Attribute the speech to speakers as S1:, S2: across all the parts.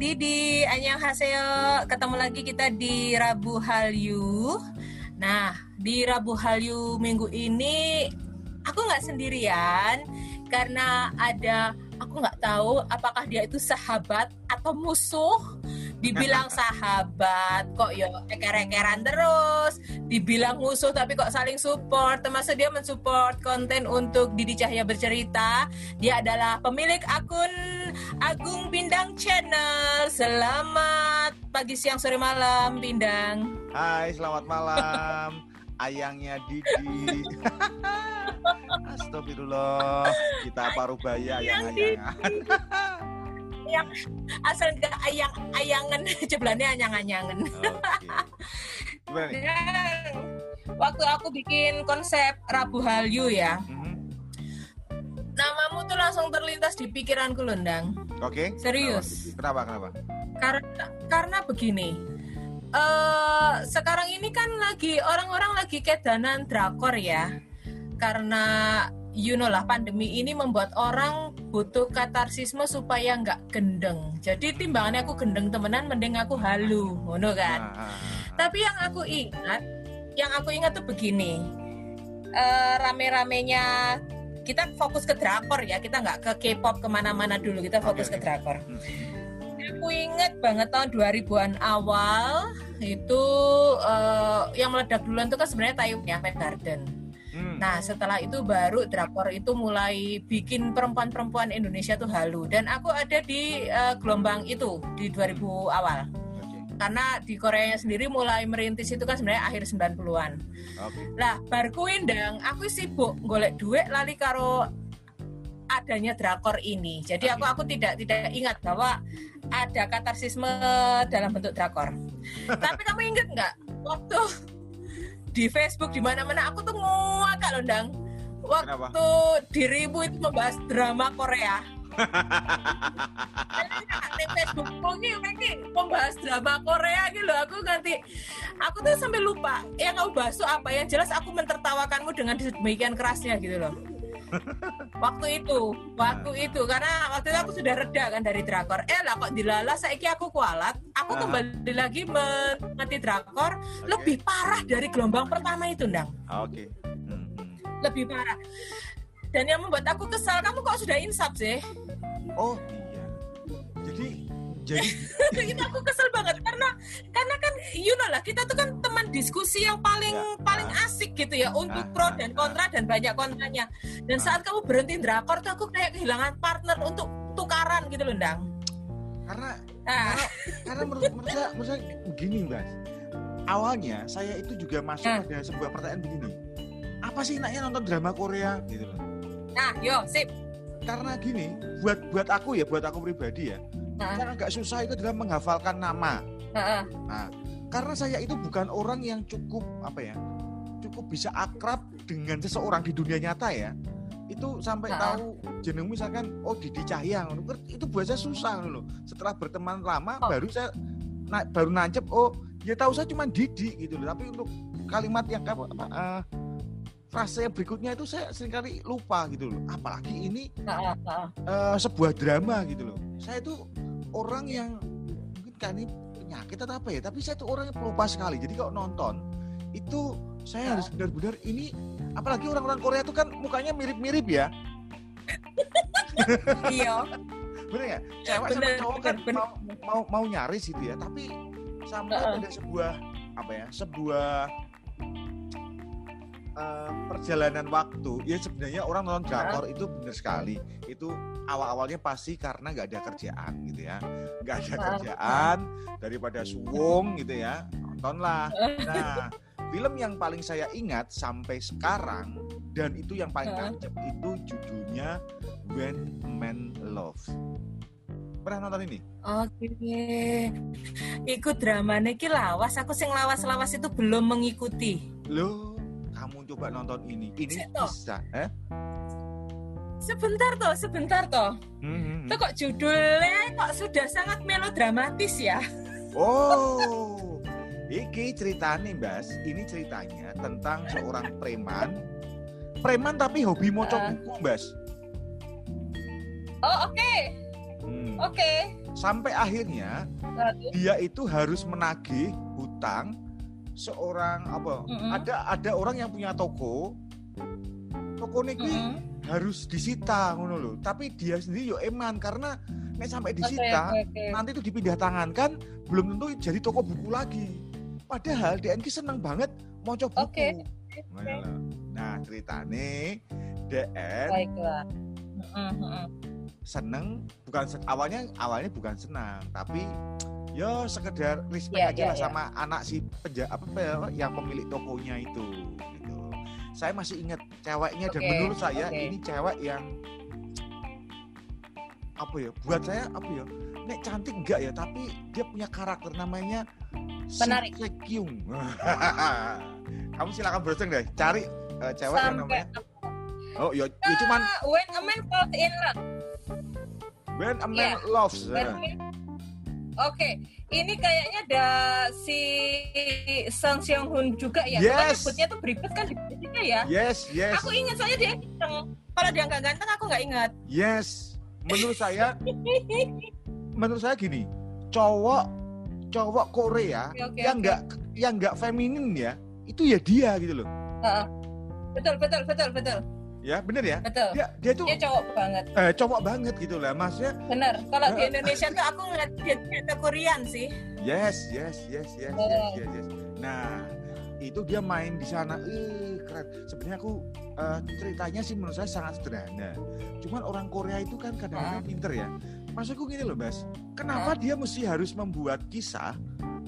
S1: Didi, Haseo. Ketemu lagi kita di Rabu Hallyu. Nah, di Rabu Hallyu minggu ini aku nggak sendirian karena ada aku nggak tahu apakah dia itu sahabat atau musuh dibilang sahabat kok yo eker-ekeran terus. Dibilang musuh tapi kok saling support. Termasuk dia mensupport konten untuk Didi Cahya bercerita. Dia adalah pemilik akun Agung Bindang Channel. Selamat pagi siang sore malam Bindang.
S2: Hai selamat malam. Ayangnya Didi. Astagfirullah. Kita paruh baya ayang-ayangan
S1: yang asal gak ayang ayangan. Jeblannya anyang anyangan okay. waktu aku bikin konsep Rabu Halyu ya. Mm-hmm. namamu tuh langsung terlintas di pikiranku londang
S2: oke. Okay.
S1: serius.
S2: Kenapa? Kenapa
S1: karena karena begini. Uh, sekarang ini kan lagi orang-orang lagi kedanan drakor ya. Karena you know lah pandemi ini membuat orang butuh katarsisme supaya nggak gendeng. Jadi timbangannya aku gendeng temenan, mending aku halu, ngono kan. Ah, ah, ah, Tapi yang aku ingat, yang aku ingat tuh begini, uh, rame-ramenya kita fokus ke drakor ya, kita nggak ke K-pop ke mana-mana dulu, kita fokus okay, ke drakor. Hmm. Aku ingat banget tahun 2000-an awal itu uh, yang meledak duluan itu kan sebenarnya Taiwan ya, Garden Hmm. Nah setelah itu baru drakor itu mulai bikin perempuan-perempuan Indonesia tuh halu dan aku ada di uh, gelombang itu di 2000 awal. Karena di Korea sendiri mulai merintis itu kan sebenarnya akhir 90-an. Okay. Lah, barku indang, aku sibuk golek duit lali karo adanya drakor ini. Jadi aku aku tidak tidak ingat bahwa ada katarsisme dalam bentuk drakor. Tapi kamu ingat nggak waktu di Facebook di mana-mana. Aku tuh ngakak loh dang waktu Kenapa? dirimu itu membahas drama Korea. Di Facebook ini ini membahas drama Korea gitu loh. Aku ganti aku tuh sampai lupa yang kamu bahas tuh apa. Yang jelas aku mentertawakanmu dengan demikian kerasnya gitu loh waktu itu waktu nah. itu karena waktu itu aku sudah reda kan dari drakor eh lah kok dilala saya aku kualat aku uh. kembali lagi mengerti drakor okay. lebih parah dari gelombang pertama itu ndang
S2: oke okay. hmm.
S1: lebih parah dan yang membuat aku kesal kamu kok sudah insap sih
S2: oh iya jadi jadi
S1: itu aku kesel banget karena karena kan you know lah kita tuh kan teman diskusi yang paling ya, paling asik gitu ya untuk nah, pro nah, dan kontra dan banyak kontranya. Dan nah. saat kamu berhenti drakor tuh aku kayak kehilangan partner untuk tukaran gitu loh ndang.
S2: Karena nah. karena, karena menurut, menurut saya menurut saya begini mbak. Awalnya saya itu juga masuk nah. pada sebuah pertanyaan begini. Apa sih enaknya nonton drama Korea? Gitu loh.
S1: Nah yo sip.
S2: Karena gini buat buat aku ya buat aku pribadi ya uh. yang agak susah itu adalah menghafalkan nama. Uh. Nah, karena saya itu bukan orang yang cukup apa ya, cukup bisa akrab dengan seseorang di dunia nyata ya. Itu sampai uh. tahu jeneng misalkan oh Didi Cahya itu buat saya susah loh. Setelah berteman lama oh. baru saya na baru nancep oh ya tahu saya cuma Didi gitu loh. Tapi untuk kalimat yang apa, apa uh, frase berikutnya itu saya sering kali lupa gitu loh. Apalagi ini. Uh, sebuah drama gitu loh. Saya itu orang yang mungkin kan ini penyakit atau apa ya tapi saya tuh orangnya pelupa sekali. Jadi kalau nonton itu saya harus benar-benar ini apalagi orang-orang Korea itu kan mukanya mirip-mirip ya.
S1: Iya.
S2: Bener ya cewek sama cowok kan mau, mau mau nyaris gitu ya tapi sampai uh. ada sebuah apa ya sebuah uh, perjalanan waktu ya sebenarnya orang nonton drakor itu benar sekali. Itu awal-awalnya pasti karena nggak ada kerjaan gitu ya. Nggak ada kerjaan daripada suwung gitu ya. Nontonlah. Nah film yang paling saya ingat sampai sekarang dan itu yang paling tancap itu judulnya When Men Love. Pernah nonton ini?
S1: Oke, ikut drama nih lawas. Aku sing lawas-lawas itu belum mengikuti.
S2: Loh, kamu coba nonton ini ini Sito. bisa eh
S1: sebentar toh sebentar toh hmm, hmm. kok judulnya kok sudah sangat melodramatis ya
S2: oh iki ceritanya Mbas ini ceritanya tentang seorang preman preman tapi hobi moco uh. buku Mbas
S1: oh oke okay. hmm. oke okay.
S2: sampai akhirnya dia itu harus menagih hutang seorang apa mm -hmm. ada ada orang yang punya toko toko ini mm -hmm. harus disita ngono loh tapi dia sendiri yo eman karena nek sampai disita okay, okay, okay. nanti itu dipindah tangan kan belum tentu jadi toko buku lagi padahal DNK seneng banget mau coba buku okay. okay. nah ceritane DN Baiklah. Mm -hmm seneng bukan awalnya awalnya bukan senang tapi yo sekedar respect yeah, aja yeah, lah yeah. sama anak si penja apa yang pemilik tokonya itu gitu saya masih ingat ceweknya okay, dan menurut saya okay. ini cewek yang apa ya buat saya apa ya nek cantik enggak ya tapi dia punya karakter namanya
S1: menarik
S2: Sekyung kamu silakan browsing deh cari uh, cewek Sampai yang namanya Oh, ya, ya cuman
S1: when a man falls in love
S2: When a man yeah. loves. Oke,
S1: okay. ini kayaknya ada si Sang Seong Hun juga ya.
S2: Yes.
S1: Sebutnya tuh berikut kan di ya.
S2: Yes, yes.
S1: Aku ingat soalnya dia ganteng. Kalau dia nggak ganteng aku nggak ingat.
S2: Yes. Menurut saya, menurut saya gini, cowok cowok Korea okay, okay, yang nggak okay. yang nggak feminin ya, itu ya dia gitu loh. Uh,
S1: betul, betul, betul, betul
S2: ya bener ya.
S1: Betul.
S2: Dia, dia tuh
S1: dia cowok banget.
S2: Eh cowok banget gitu lah maksudnya
S1: bener. Kalau uh, di Indonesia tuh aku ngeliat dia ke Korean sih.
S2: Yes yes yes yes oh. yes, yes yes. Nah itu dia main di sana. Eh keren. Sebenarnya aku uh, ceritanya sih menurut saya sangat sederhana. Cuman orang Korea itu kan kadang-kadang pinter ya. Maksudku gini loh Bas. Kenapa dia mesti harus membuat kisah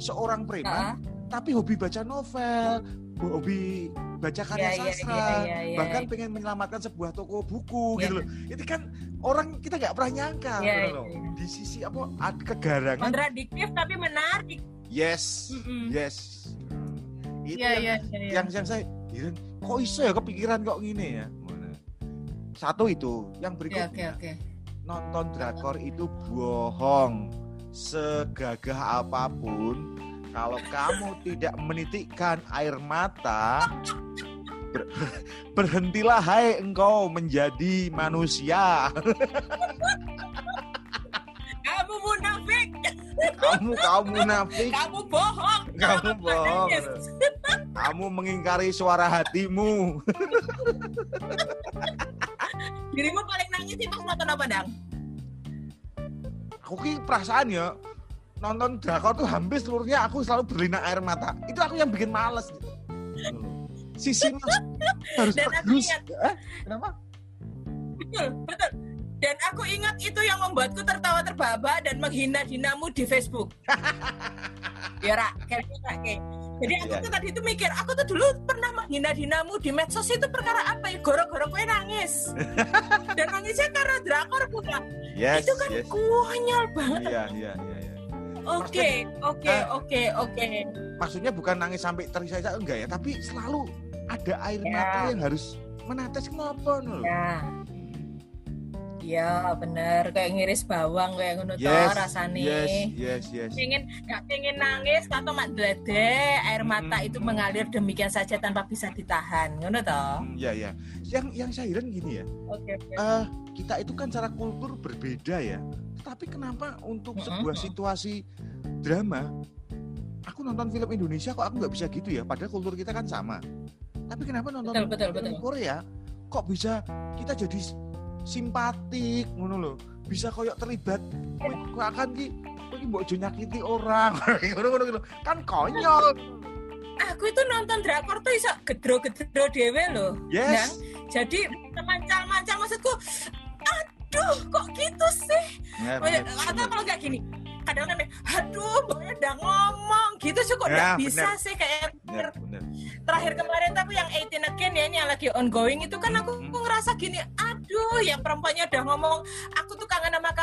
S2: seorang preman tapi hobi baca novel hobi baca karya yeah, iya, sastra, yeah, yeah, yeah, yeah, bahkan pengen menyelamatkan sebuah toko buku yeah. gitu loh. Itu kan orang kita nggak pernah nyangka yeah, gitu loh. Yeah. Di sisi apa kegarangan.
S1: Kontradiktif tapi menarik.
S2: Yes, mm -hmm. yes. Itu yeah, yang, yeah, yeah, yeah. yang yang saya kok iso ya kepikiran kok gini ya. Satu itu, yang berikutnya. Yeah, okay, okay. Nonton drakor itu bohong. Segagah apa pun kalau kamu tidak menitikkan air mata, ber, berhentilah hai engkau menjadi manusia.
S1: kamu munafik.
S2: Kamu kamu munafik.
S1: Kamu bohong.
S2: Kamu bohong. Kamu mengingkari suara hatimu.
S1: Dirimu paling nangis itu nonton apa, Dang?
S2: Aku ki perasaan ya, nonton drakor tuh hampir seluruhnya aku selalu berlinang air mata. Itu aku yang bikin males gitu. Sisi mas harus Dan bagus. Eh, kenapa?
S1: Betul, betul. Dan aku ingat itu yang membuatku tertawa terbahak dan menghina dinamu di Facebook. ya rak, kayak kayak. Jadi aku yeah. tuh tadi itu mikir, aku tuh dulu pernah menghina dinamu di medsos itu perkara apa ya? Goro-goro kue nangis. dan nangisnya karena drakor bukan.
S2: Yes,
S1: itu kan
S2: yes.
S1: konyol banget.
S2: Iya, iya, iya.
S1: Oke, oke, oke, oke.
S2: Maksudnya bukan nangis sampai terisak enggak ya, tapi selalu ada air ya. mata yang harus menetes kenapa loh.
S1: Ya. Iya bener kayak ngiris bawang kayak ngono yes, rasane.
S2: Yes, yes, yes.
S1: Pengen nggak pengen nangis atau mak dede air mata hmm. itu mengalir demikian saja tanpa bisa ditahan, ngono toh?
S2: Hmm, ya ya. Yang yang saya heran gini ya.
S1: Oke. Okay, okay.
S2: uh, kita itu kan cara kultur berbeda ya. Tapi kenapa untuk sebuah situasi drama, aku nonton film Indonesia kok aku nggak bisa gitu ya? Padahal kultur kita kan sama. Tapi kenapa nonton betul, betul, film betul. Korea kok bisa kita jadi simpatik ngono loh bisa koyok terlibat kok akan ki ki mbok nyakiti orang? Ngono ngono kan konyol.
S1: Aku itu nonton drakor tuh iso gedro-gedro dewe loh
S2: yes. Nah,
S1: jadi mancal-mancal maksudku aduh kok gitu sih ya, atau kalau nggak gini kadang kadang aduh banyak udah ngomong gitu sih kok ya, bisa bener. sih kayak bener, bener. terakhir kemarin tapi yang 18 again ya ini yang lagi ongoing itu kan aku, hmm. aku ngerasa gini aduh yang perempuannya udah ngomong aku tuh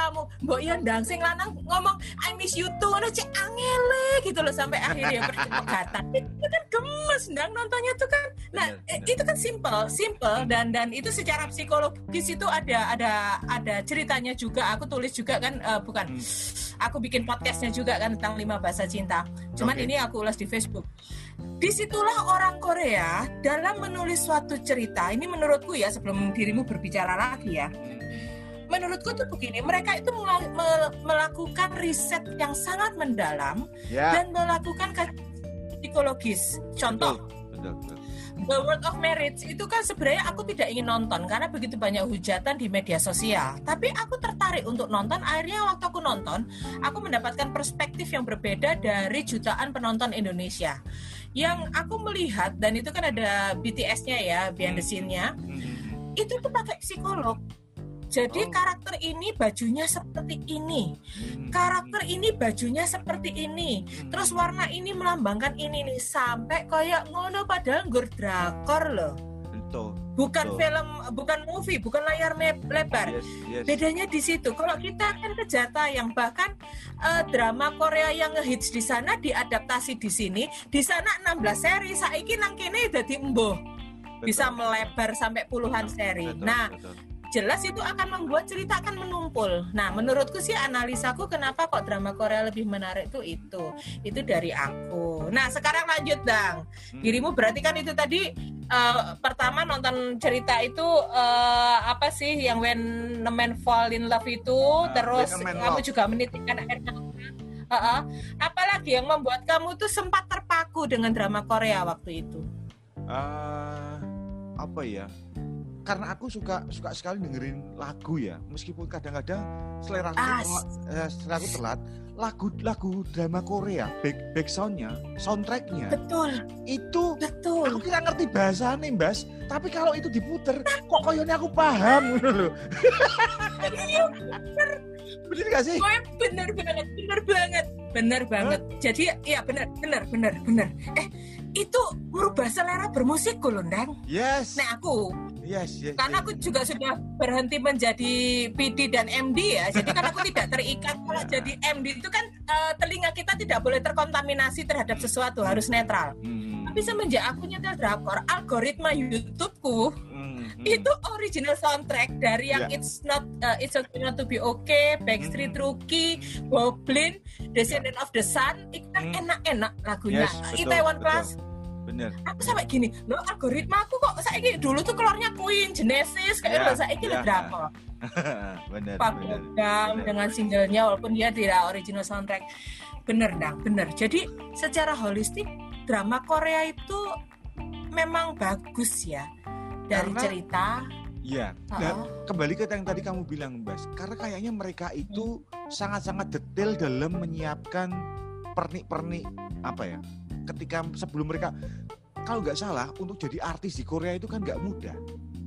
S1: kamu mbok iya dancing lanang ngomong I miss you too nah cek angele gitu loh sampai akhirnya berkata itu kan gemes dang nontonnya tuh kan nah bener. itu kan simple simple dan dan itu secara psikologis itu ada ada ada ceritanya juga aku tulis juga kan uh, bukan hmm aku bikin podcastnya juga kan tentang lima bahasa cinta. Cuman okay. ini aku ulas di Facebook. Di situlah orang Korea dalam menulis suatu cerita. Ini menurutku ya sebelum dirimu berbicara lagi ya. Menurutku tuh begini, mereka itu melakukan riset yang sangat mendalam yeah. dan melakukan psikologis. Contoh, betul, betul, betul. The World of Marriage itu kan sebenarnya aku tidak ingin nonton karena begitu banyak hujatan di media sosial. Tapi aku tertarik untuk nonton. Akhirnya waktu aku nonton, aku mendapatkan perspektif yang berbeda dari jutaan penonton Indonesia. Yang aku melihat dan itu kan ada BTS-nya ya, behind the scene-nya. Hmm. Itu tuh pakai psikolog jadi oh. karakter ini bajunya seperti ini. Hmm. Karakter ini bajunya seperti ini. Hmm. Terus warna ini melambangkan ini nih sampai kayak ngono padahal nggur drakor loh. Betul. Bukan Betul. film, bukan movie, bukan layar lebar. Yes, yes. Bedanya di situ. Kalau kita kan kejata yang bahkan uh, drama Korea yang ngehits di sana diadaptasi di sini, di sana 16 seri, saiki nang kene dadi embuh. Bisa melebar sampai puluhan seri. Betul, nah, betul jelas itu akan membuat cerita akan menumpul. Nah, menurutku sih analisaku kenapa kok drama Korea lebih menarik tuh itu. Itu dari aku. Nah, sekarang lanjut, Dang. Hmm. Dirimu berarti kan itu tadi uh, pertama nonton cerita itu uh, apa sih yang when the man fall in love itu, uh, terus kamu juga menitikkan air Uh, uh. Apalagi yang membuat kamu tuh sempat terpaku dengan drama Korea waktu itu?
S2: Uh, apa ya? Karena aku suka suka sekali dengerin lagu ya. Meskipun kadang-kadang selera aku telat, eh, selera aku telat lagu lagu drama Korea back backsoundnya soundtracknya
S1: betul.
S2: itu
S1: betul.
S2: aku kira ngerti bahasa nih mbas. Tapi kalau itu diputer kok koyonya aku paham? Loh
S1: iya, bener gak sih? Bener banget bener banget bener banget. Huh? jadi ya bener bener bener bener. Eh itu merubah selera bermusik loh Ndang
S2: yes.
S1: Nah aku Yes, yes, karena aku juga sudah berhenti menjadi PD dan MD ya. Jadi kan aku tidak terikat kalau jadi MD itu kan uh, telinga kita tidak boleh terkontaminasi terhadap sesuatu, harus netral. Hmm. Tapi semenjak aku nyetel drakor, algoritma YouTubeku hmm. itu original soundtrack dari yang yeah. It's Not uh, It's Okay Not to Be Okay, Backstreet hmm. Rookie, Goblin, Descendant yeah. of the Sun, itu kan hmm. enak-enak lagunya. Yes, Itaewon Class
S2: bener.
S1: Aku sampai gini lo algoritma aku kok saya dulu tuh keluarnya Queen Genesis kayak yeah, saya ini yeah. drama
S2: bener
S1: Pak bener, bener. dengan singlenya walaupun dia tidak original soundtrack. Bener dong bener. Jadi secara holistik drama Korea itu memang bagus ya dari Karena, cerita.
S2: Iya, dan kembali ke yang tadi kamu bilang, Mbak, karena kayaknya mereka itu sangat-sangat detail dalam menyiapkan pernik-pernik apa ya ketika sebelum mereka kalau nggak salah untuk jadi artis di Korea itu kan nggak mudah.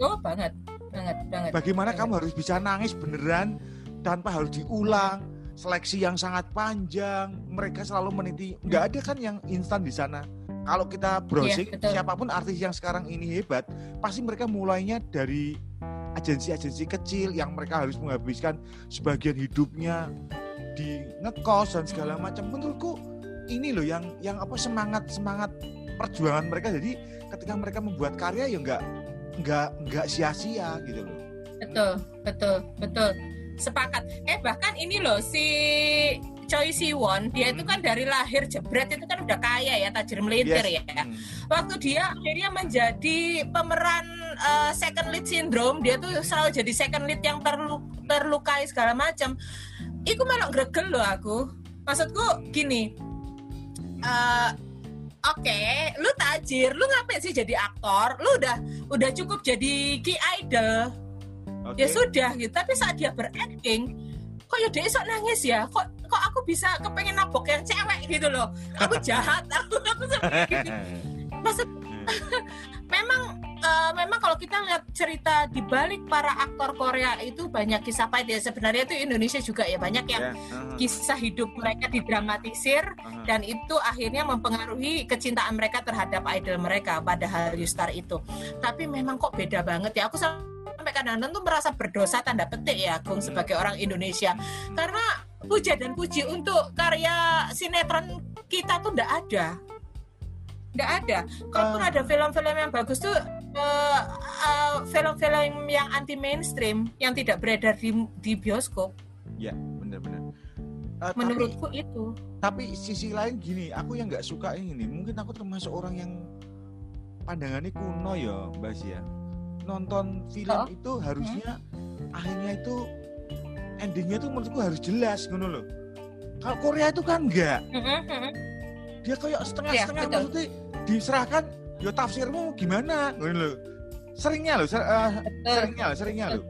S1: Oh banget, banget, banget.
S2: Bagaimana
S1: banget.
S2: kamu harus bisa nangis beneran tanpa harus diulang, seleksi yang sangat panjang, mereka selalu meniti. Nggak ada kan yang instan di sana. Kalau kita browsing, iya, siapa pun artis yang sekarang ini hebat, pasti mereka mulainya dari agensi-agensi kecil yang mereka harus menghabiskan sebagian hidupnya di ngekos dan segala macam. Menurutku ini loh yang yang apa semangat semangat perjuangan mereka. Jadi ketika mereka membuat karya ya nggak nggak nggak sia-sia gitu loh.
S1: Betul betul betul. Sepakat. Eh bahkan ini loh si Choi Siwon dia itu kan dari lahir jebret itu kan udah kaya ya tajir melintir yes. ya. Hmm. waktu dia akhirnya menjadi pemeran uh, second lead syndrome dia tuh selalu jadi second lead yang terlu terlukai segala macam. Iku malah gregel loh aku. Maksudku gini uh, oke, okay, lu tajir, lu ngapain sih jadi aktor? Lu udah udah cukup jadi key idol. Okay. Ya sudah gitu. Tapi saat dia berakting, kok ya dia esok nangis ya? Kok kok aku bisa kepengen nabok yang cewek gitu loh? Aku jahat, aku aku seperti gitu. Maksud memang uh, memang kalau kita lihat cerita di balik para aktor Korea itu banyak kisah pahit ya sebenarnya itu Indonesia juga ya banyak yang yeah. uh-huh. kisah hidup mereka didramatisir uh-huh. dan itu akhirnya mempengaruhi kecintaan mereka terhadap idol mereka padahal Yustar itu tapi memang kok beda banget ya aku sampai kadang-kadang tuh merasa berdosa tanda petik ya Gung sebagai orang Indonesia karena puja dan puji untuk karya sinetron kita tuh ndak ada nggak ada. Kalaupun uh, ada film-film yang bagus tuh uh, uh, film-film yang anti mainstream yang tidak beredar di di bioskop.
S2: Ya benar-benar.
S1: Uh, menurutku
S2: tapi,
S1: itu.
S2: tapi sisi lain gini aku yang nggak suka ini mungkin aku termasuk orang yang pandangannya kuno ya mbak ya nonton film oh. itu harusnya hmm. akhirnya itu endingnya tuh menurutku harus jelas ngono loh kalau Korea itu kan enggak dia kayak setengah-setengah ya, maksudnya diserahkan yo tafsirmu gimana? Loh seringnya loh ser, uh, seringnya loh seringnya loh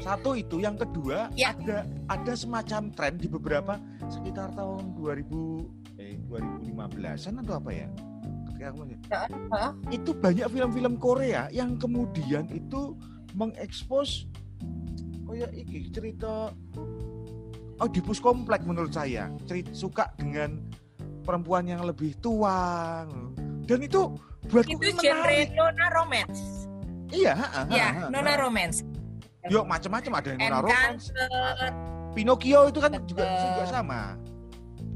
S2: satu itu yang kedua ya. ada ada semacam tren di beberapa sekitar tahun 2000 eh 2015an atau apa ya? Ketika aku itu banyak film-film Korea yang kemudian itu mengekspos kayak iki cerita Oedipus komplek menurut saya. Cerita suka dengan perempuan yang lebih tua dan itu buat
S1: itu genre nona romance.
S2: Iya
S1: iya nona romance.
S2: Yuk macam-macam ada yang nona romance. Pinocchio itu kan juga juga sama.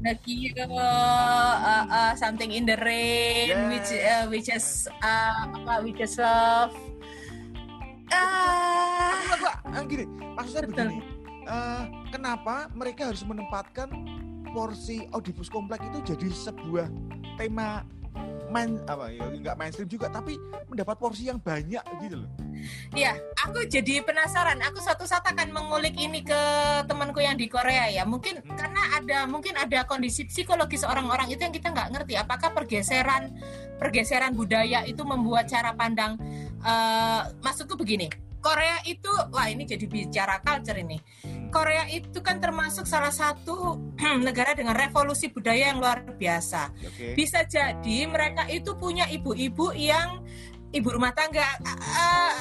S1: Pinocchio uh, uh, something in the rain yes. which uh, which is uh, apa which is love.
S2: Ah. Uh, gini maksudnya begini. Uh, kenapa mereka harus menempatkan porsi Oedipus komplek itu jadi sebuah tema main apa ya nggak mainstream juga tapi mendapat porsi yang banyak gitu loh.
S1: Iya, aku jadi penasaran. Aku suatu saat akan mengulik ini ke temanku yang di Korea ya. Mungkin hmm. karena ada mungkin ada kondisi psikologis orang-orang itu yang kita nggak ngerti. Apakah pergeseran pergeseran budaya itu membuat cara pandang uh, maksudku begini. Korea itu wah ini jadi bicara culture ini. Korea itu kan termasuk salah satu negara dengan revolusi budaya yang luar biasa. Okay. Bisa jadi mereka itu punya ibu-ibu yang ibu rumah tangga. Uh,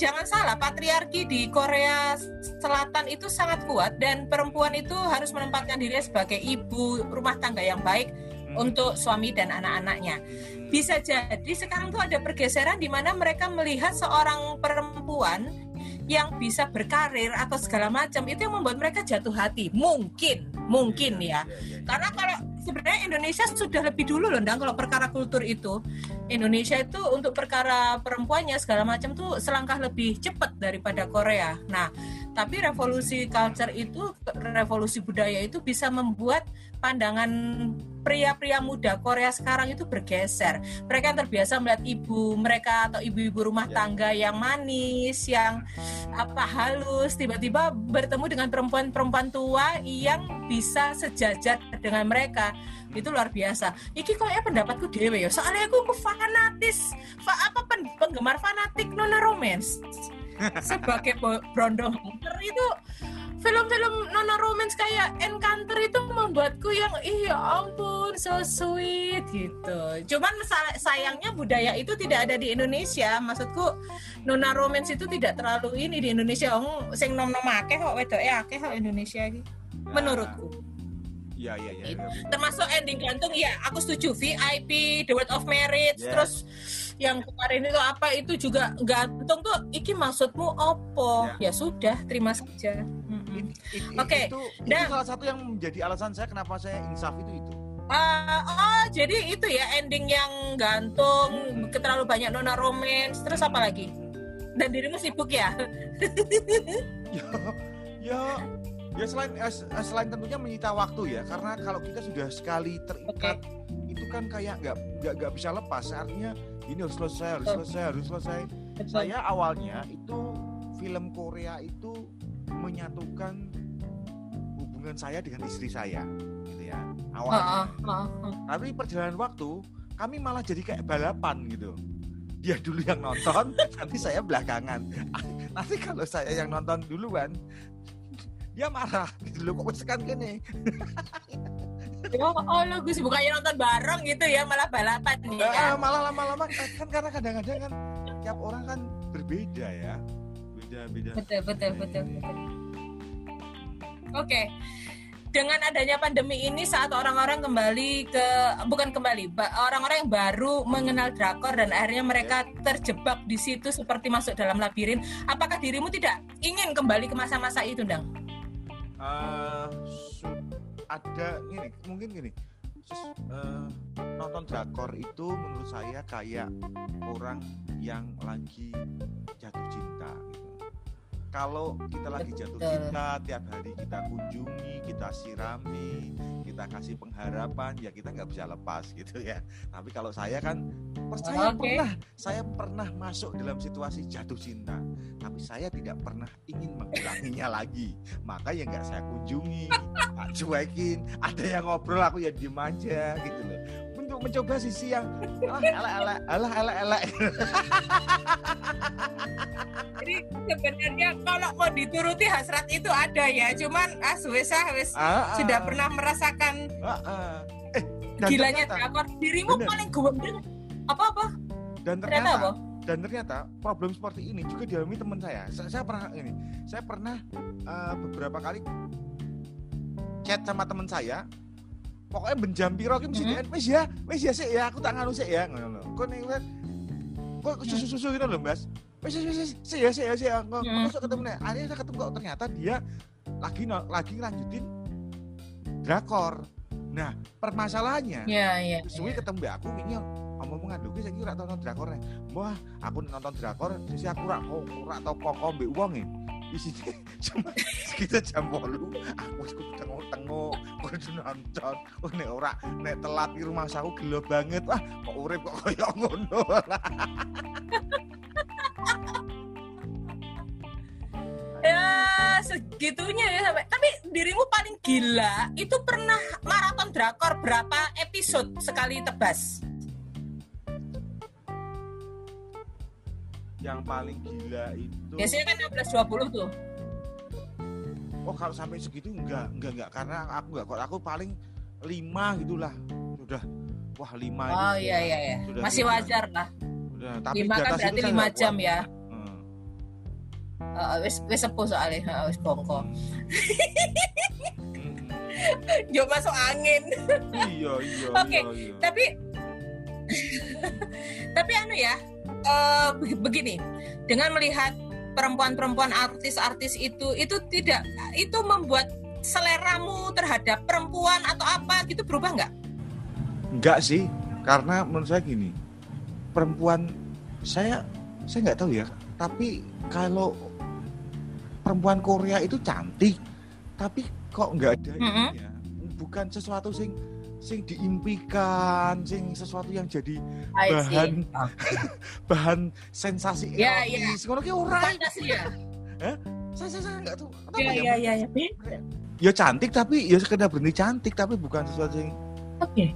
S1: jangan salah, patriarki di Korea Selatan itu sangat kuat dan perempuan itu harus menempatkan diri sebagai ibu rumah tangga yang baik hmm. untuk suami dan anak-anaknya. Bisa jadi sekarang tuh ada pergeseran di mana mereka melihat seorang perempuan yang bisa berkarir atau segala macam itu yang membuat mereka jatuh hati. Mungkin, mungkin ya. Karena kalau sebenarnya Indonesia sudah lebih dulu loh, Ndang, kalau perkara kultur itu. Indonesia itu untuk perkara perempuannya segala macam tuh selangkah lebih cepat daripada Korea. Nah, tapi revolusi culture itu, revolusi budaya itu bisa membuat pandangan pria-pria muda Korea sekarang itu bergeser. Mereka terbiasa melihat ibu mereka atau ibu-ibu rumah ya. tangga yang manis, yang apa halus, tiba-tiba bertemu dengan perempuan-perempuan tua yang bisa sejajar dengan mereka. Itu luar biasa. Iki kok ya pendapatku dewe ya. Soalnya aku, aku fanatis, fa apa pen, penggemar fanatik nona romance. Sebagai brondong itu film-film nona romance kayak Encounter itu membuatku yang iya ampun so sweet gitu. Cuman sayangnya budaya itu tidak ada di Indonesia. Maksudku nona romance itu tidak terlalu ini di Indonesia. Om sing nom nom akeh kok wedoke akeh kok Indonesia iki. Menurutku.
S2: Iya iya iya. Ya,
S1: Termasuk ending gantung ya aku setuju VIP The Word of Marriage yes. terus yang kemarin itu apa itu juga gantung tuh iki maksudmu opo ya, ya sudah terima saja
S2: Oke. Okay. Itu, Dan, itu salah satu yang menjadi alasan saya kenapa saya insaf itu itu.
S1: Uh, oh, jadi itu ya ending yang gantung, hmm. terlalu banyak nona romance, terus apa lagi? Dan dirimu sibuk ya?
S2: ya, ya, ya selain eh, eh, selain tentunya menyita waktu ya, karena kalau kita sudah sekali terikat, okay. itu kan kayak nggak nggak nggak bisa lepas. Artinya ini harus selesai, harus selesai, harus selesai. Saya awalnya itu film Korea itu menyatukan hubungan saya dengan istri saya gitu ya. Awalnya. Uh, uh, uh, tapi perjalanan waktu kami malah jadi kayak balapan gitu. Dia dulu yang nonton nanti saya belakangan. Nanti kalau saya yang nonton duluan dia marah. Gitu loh kok sekan gini
S1: Oh, oh lo gue bukannya nonton bareng gitu ya malah balapan nih
S2: ya. malah lama-lama. Kan karena kadang-kadang kan tiap orang kan berbeda ya beda-beda.
S1: Betul, betul, betul, betul. Oke. Okay. Dengan adanya pandemi ini saat orang-orang kembali ke bukan kembali, orang-orang yang baru mengenal drakor dan akhirnya mereka terjebak di situ seperti masuk dalam labirin. Apakah dirimu tidak ingin kembali ke masa-masa itu, Dang?
S2: Uh, ada ini mungkin gini uh, nonton drakor itu menurut saya kayak orang yang lagi jatuh cinta gitu kalau kita lagi jatuh cinta tiap hari kita kunjungi kita sirami kita kasih pengharapan ya kita nggak bisa lepas gitu ya. Tapi kalau saya kan percaya okay. pernah saya pernah masuk dalam situasi jatuh cinta. Tapi saya tidak pernah ingin menghilang mendatanginya lagi. Maka ya nggak saya kunjungi cuekin ada yang ngobrol aku ya diem aja gitu loh mencoba sisi yang alah alah alah alah alah
S1: jadi sebenarnya kalau mau dituruti hasrat itu ada ya cuman ah wes ah, wes ah, ah. sudah pernah merasakan ah, ah. Eh, gilanya drakor dirimu bener. paling gue apa apa
S2: dan ternyata, ternyata apa? dan ternyata problem seperti ini juga dialami teman saya. saya saya pernah ini saya pernah uh, beberapa kali chat sama teman saya pokoknya benjam piro ki mesti mm-hmm. wis ya wis ya sih ya aku tak nganu sih ya. Ngono lho. Kok ning kok susu-susu gitu loh Mas? Wis wis wis sih ya sih ya sih ya. Kok mm-hmm. ketemu nih akhirnya saya ketemu kok ternyata dia lagi lagi lanjutin drakor. Nah permasalahannya
S1: yeah, yeah,
S2: suwi yeah. ketemu aku ini ngomong aduh saya kira nonton drakor nih wah aku nonton drakor sih aku rak rak tau kok mbek wong e isinya cuma sekitar jam bolu aku ikut tengok tengok kudu nonton. Oh nek ora nek telat di rumah aku gelo banget. Wah kok urip kok koyo ngono.
S1: Ya segitunya ya sampai. Tapi dirimu paling gila itu pernah maraton drakor berapa episode sekali tebas
S2: yang paling gila itu
S1: biasanya kan 16 20 tuh.
S2: Oh kalau sampai segitu enggak enggak enggak. Karena aku enggak kok aku paling lima gitulah. Sudah. Wah lima
S1: oh itu, iya iya iya. Sudah masih wajar lah. Sudah, tapi lima kan berarti lima jam ya. Hmm. uh, wis wis sepuh soalnya. Uh, wis bongko. Hmm. masuk angin.
S2: Iya iya
S1: oke okay, iya, iya. tapi tapi anu ya uh, begini dengan melihat perempuan-perempuan artis-artis itu itu tidak itu membuat seleramu terhadap perempuan atau apa gitu berubah nggak?
S2: Nggak sih, karena menurut saya gini, perempuan saya saya nggak tahu ya, tapi kalau perempuan Korea itu cantik, tapi kok nggak ada mm -hmm. ya, bukan sesuatu sing sing diimpikan, sing sesuatu yang jadi bahan bahan sensasi
S1: ya, ya.
S2: Ngono ki ora. ya. Hah? Saya saya, saya enggak tahu.
S1: Iya iya iya ya.
S2: Ya cantik tapi ya sekedar berhenti cantik tapi bukan sesuatu yang
S1: Oke. Okay.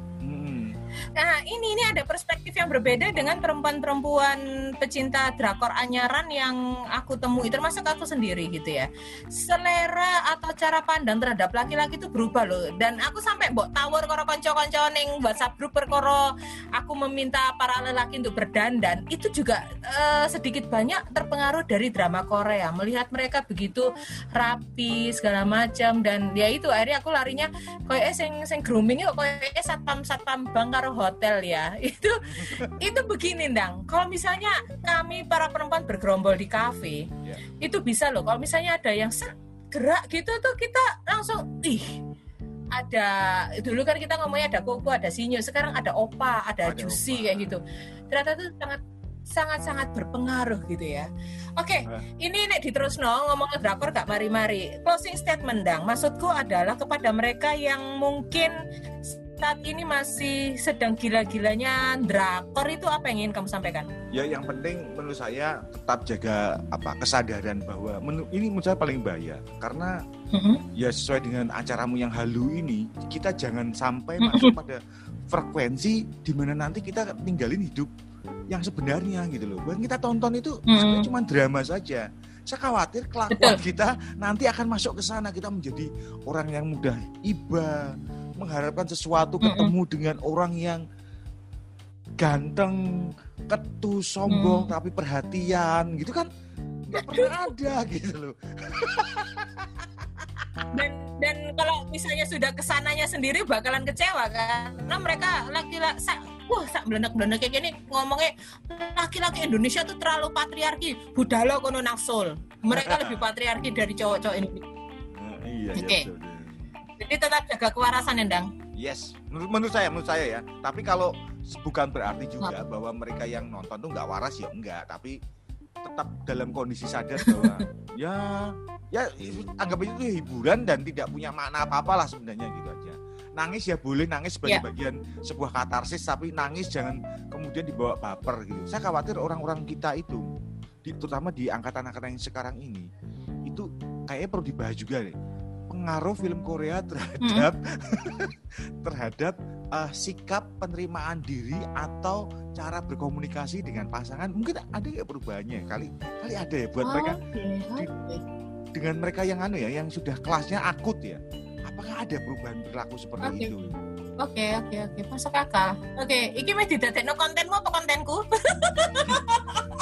S1: Nah, ini ini ada perspektif yang berbeda dengan perempuan-perempuan pecinta drakor anyaran yang aku temui termasuk aku sendiri gitu ya. Selera atau cara pandang terhadap laki-laki itu berubah loh dan aku sampai mbok tawur karo kanca-kanca ning WhatsApp grup perkara aku meminta para lelaki untuk berdandan itu juga uh, sedikit banyak terpengaruh dari drama Korea. Melihat mereka begitu rapi segala macam dan ya itu akhirnya aku larinya koyo sing sing grooming kok koyo satpam satpam bangkar hotel ya itu itu begini dang kalau misalnya kami para perempuan bergerombol di kafe yeah. itu bisa loh kalau misalnya ada yang gerak gitu tuh kita langsung ih ada dulu kan kita ngomongnya ada koko ada sinyo sekarang ada opa ada, ada juicy opa. kayak gitu ternyata itu sangat sangat-sangat berpengaruh gitu ya. Oke, okay, uh. ini nek diterus no ngomong drakor gak mari-mari. Closing statement dang. Maksudku adalah kepada mereka yang mungkin saat ini masih sedang gila-gilanya drakor itu apa yang ingin kamu sampaikan?
S2: Ya yang penting menurut saya tetap jaga apa kesadaran bahwa menu, ini menurut saya paling bahaya karena mm-hmm. ya sesuai dengan acaramu yang halu ini kita jangan sampai mm-hmm. masuk pada frekuensi di mana nanti kita tinggalin hidup yang sebenarnya gitu loh. Buat kita tonton itu mm-hmm. cuma drama saja. Saya khawatir kelakuan Betul. kita nanti akan masuk ke sana kita menjadi orang yang mudah iba, mengharapkan sesuatu ketemu mm dengan orang yang ganteng, ketu, sombong mm. tapi perhatian gitu kan? Nggak pernah ada gitu loh.
S1: dan dan kalau misalnya sudah ke sananya sendiri bakalan kecewa kan? Karena mereka laki-laki wah sak belenek belenek kayak gini ngomongnya laki-laki Indonesia tuh terlalu patriarki. Budalo kono naksul mereka lebih patriarki dari cowok-cowok ini
S2: nah, iya, oke. okay. iya,
S1: jadi tetap jaga kewarasan Endang.
S2: Yes, menurut, menurut saya, menurut saya ya. Tapi kalau bukan berarti juga Maaf. bahwa mereka yang nonton tuh nggak waras ya enggak. Tapi tetap dalam kondisi sadar bahwa ya ya anggap itu hiburan dan tidak punya makna apa apa lah sebenarnya gitu aja. Nangis ya boleh nangis sebagai yeah. bagian sebuah katarsis, tapi nangis jangan kemudian dibawa baper gitu. Saya khawatir orang-orang kita itu, di, terutama di angkatan-angkatan yang sekarang ini, itu kayaknya perlu dibahas juga deh pengaruh film Korea terhadap hmm. terhadap uh, sikap penerimaan diri atau cara berkomunikasi dengan pasangan mungkin ada ya perubahannya kali kali ada ya buat oh, mereka okay. Di, dengan mereka yang anu ya yang sudah kelasnya akut ya apakah ada perubahan perilaku seperti okay. itu
S1: Oke oke oke masuk akal. Oke, iki wis didadekno kontenmu apa kontenku?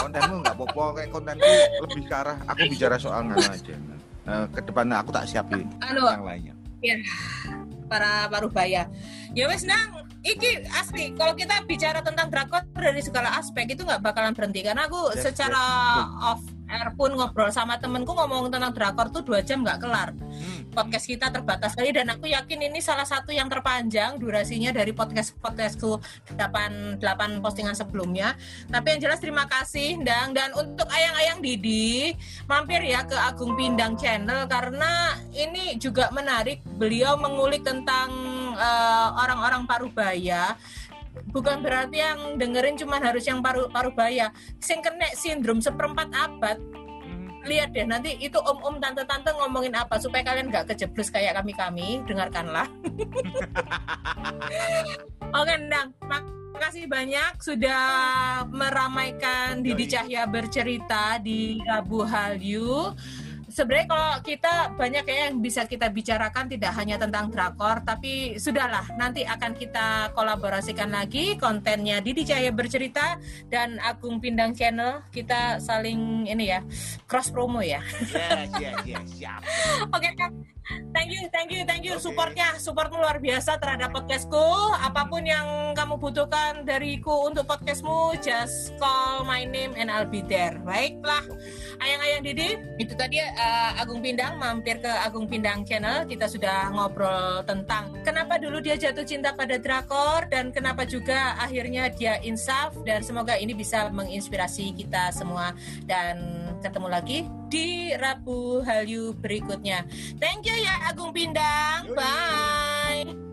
S2: kontenmu nggak apa-apa kayak kontenku lebih ke arah aku bicara soal nganu aja. Uh, ke depannya aku tak siapin anu, yang lainnya.
S1: Ya, para parubaya. Ya wes nang iki asli kalau kita bicara tentang drakor dari segala aspek itu nggak bakalan berhenti. Karena aku yes, secara yes, off air pun ngobrol sama temenku ngomong tentang drakor tuh dua jam nggak kelar. Hmm. podcast kita terbatas kali dan aku yakin ini salah satu yang terpanjang durasinya dari podcast podcastku 8 8 postingan sebelumnya. Tapi yang jelas terima kasih dan untuk ayang-ayang Didi mampir ya ke Agung Pindang channel karena ini juga menarik. Beliau mengulik tentang uh, orang-orang parubaya bukan berarti yang dengerin cuma harus yang paru parubaya. Sing kena sindrom seperempat abad hmm. lihat deh nanti itu om-om tante-tante ngomongin apa supaya kalian nggak kejeblus kayak kami-kami. Dengarkanlah. Oke Ndang makasih banyak sudah meramaikan Didi Cahya bercerita di Rabu Halyu sebenarnya kalau kita banyak ya yang bisa kita bicarakan tidak hanya tentang drakor tapi sudahlah nanti akan kita kolaborasikan lagi kontennya Didi Cahaya bercerita dan Agung Pindang channel kita saling ini ya cross promo ya. Yes yes yes siap. Oke Kak. Thank you, thank you, thank you. Okay. Supportnya, supportmu luar biasa terhadap podcastku. Apa pun yang kamu butuhkan dariku untuk podcastmu, just call my name and I'll be there. Baiklah, ayang-ayang Didi, itu tadi uh, Agung Pindang mampir ke Agung Pindang channel. Kita sudah ngobrol tentang kenapa dulu dia jatuh cinta pada drakor dan kenapa juga akhirnya dia insaf dan semoga ini bisa menginspirasi kita semua dan ketemu lagi di Rabu Hallyu berikutnya. Thank you ya Agung Pindang, Bye.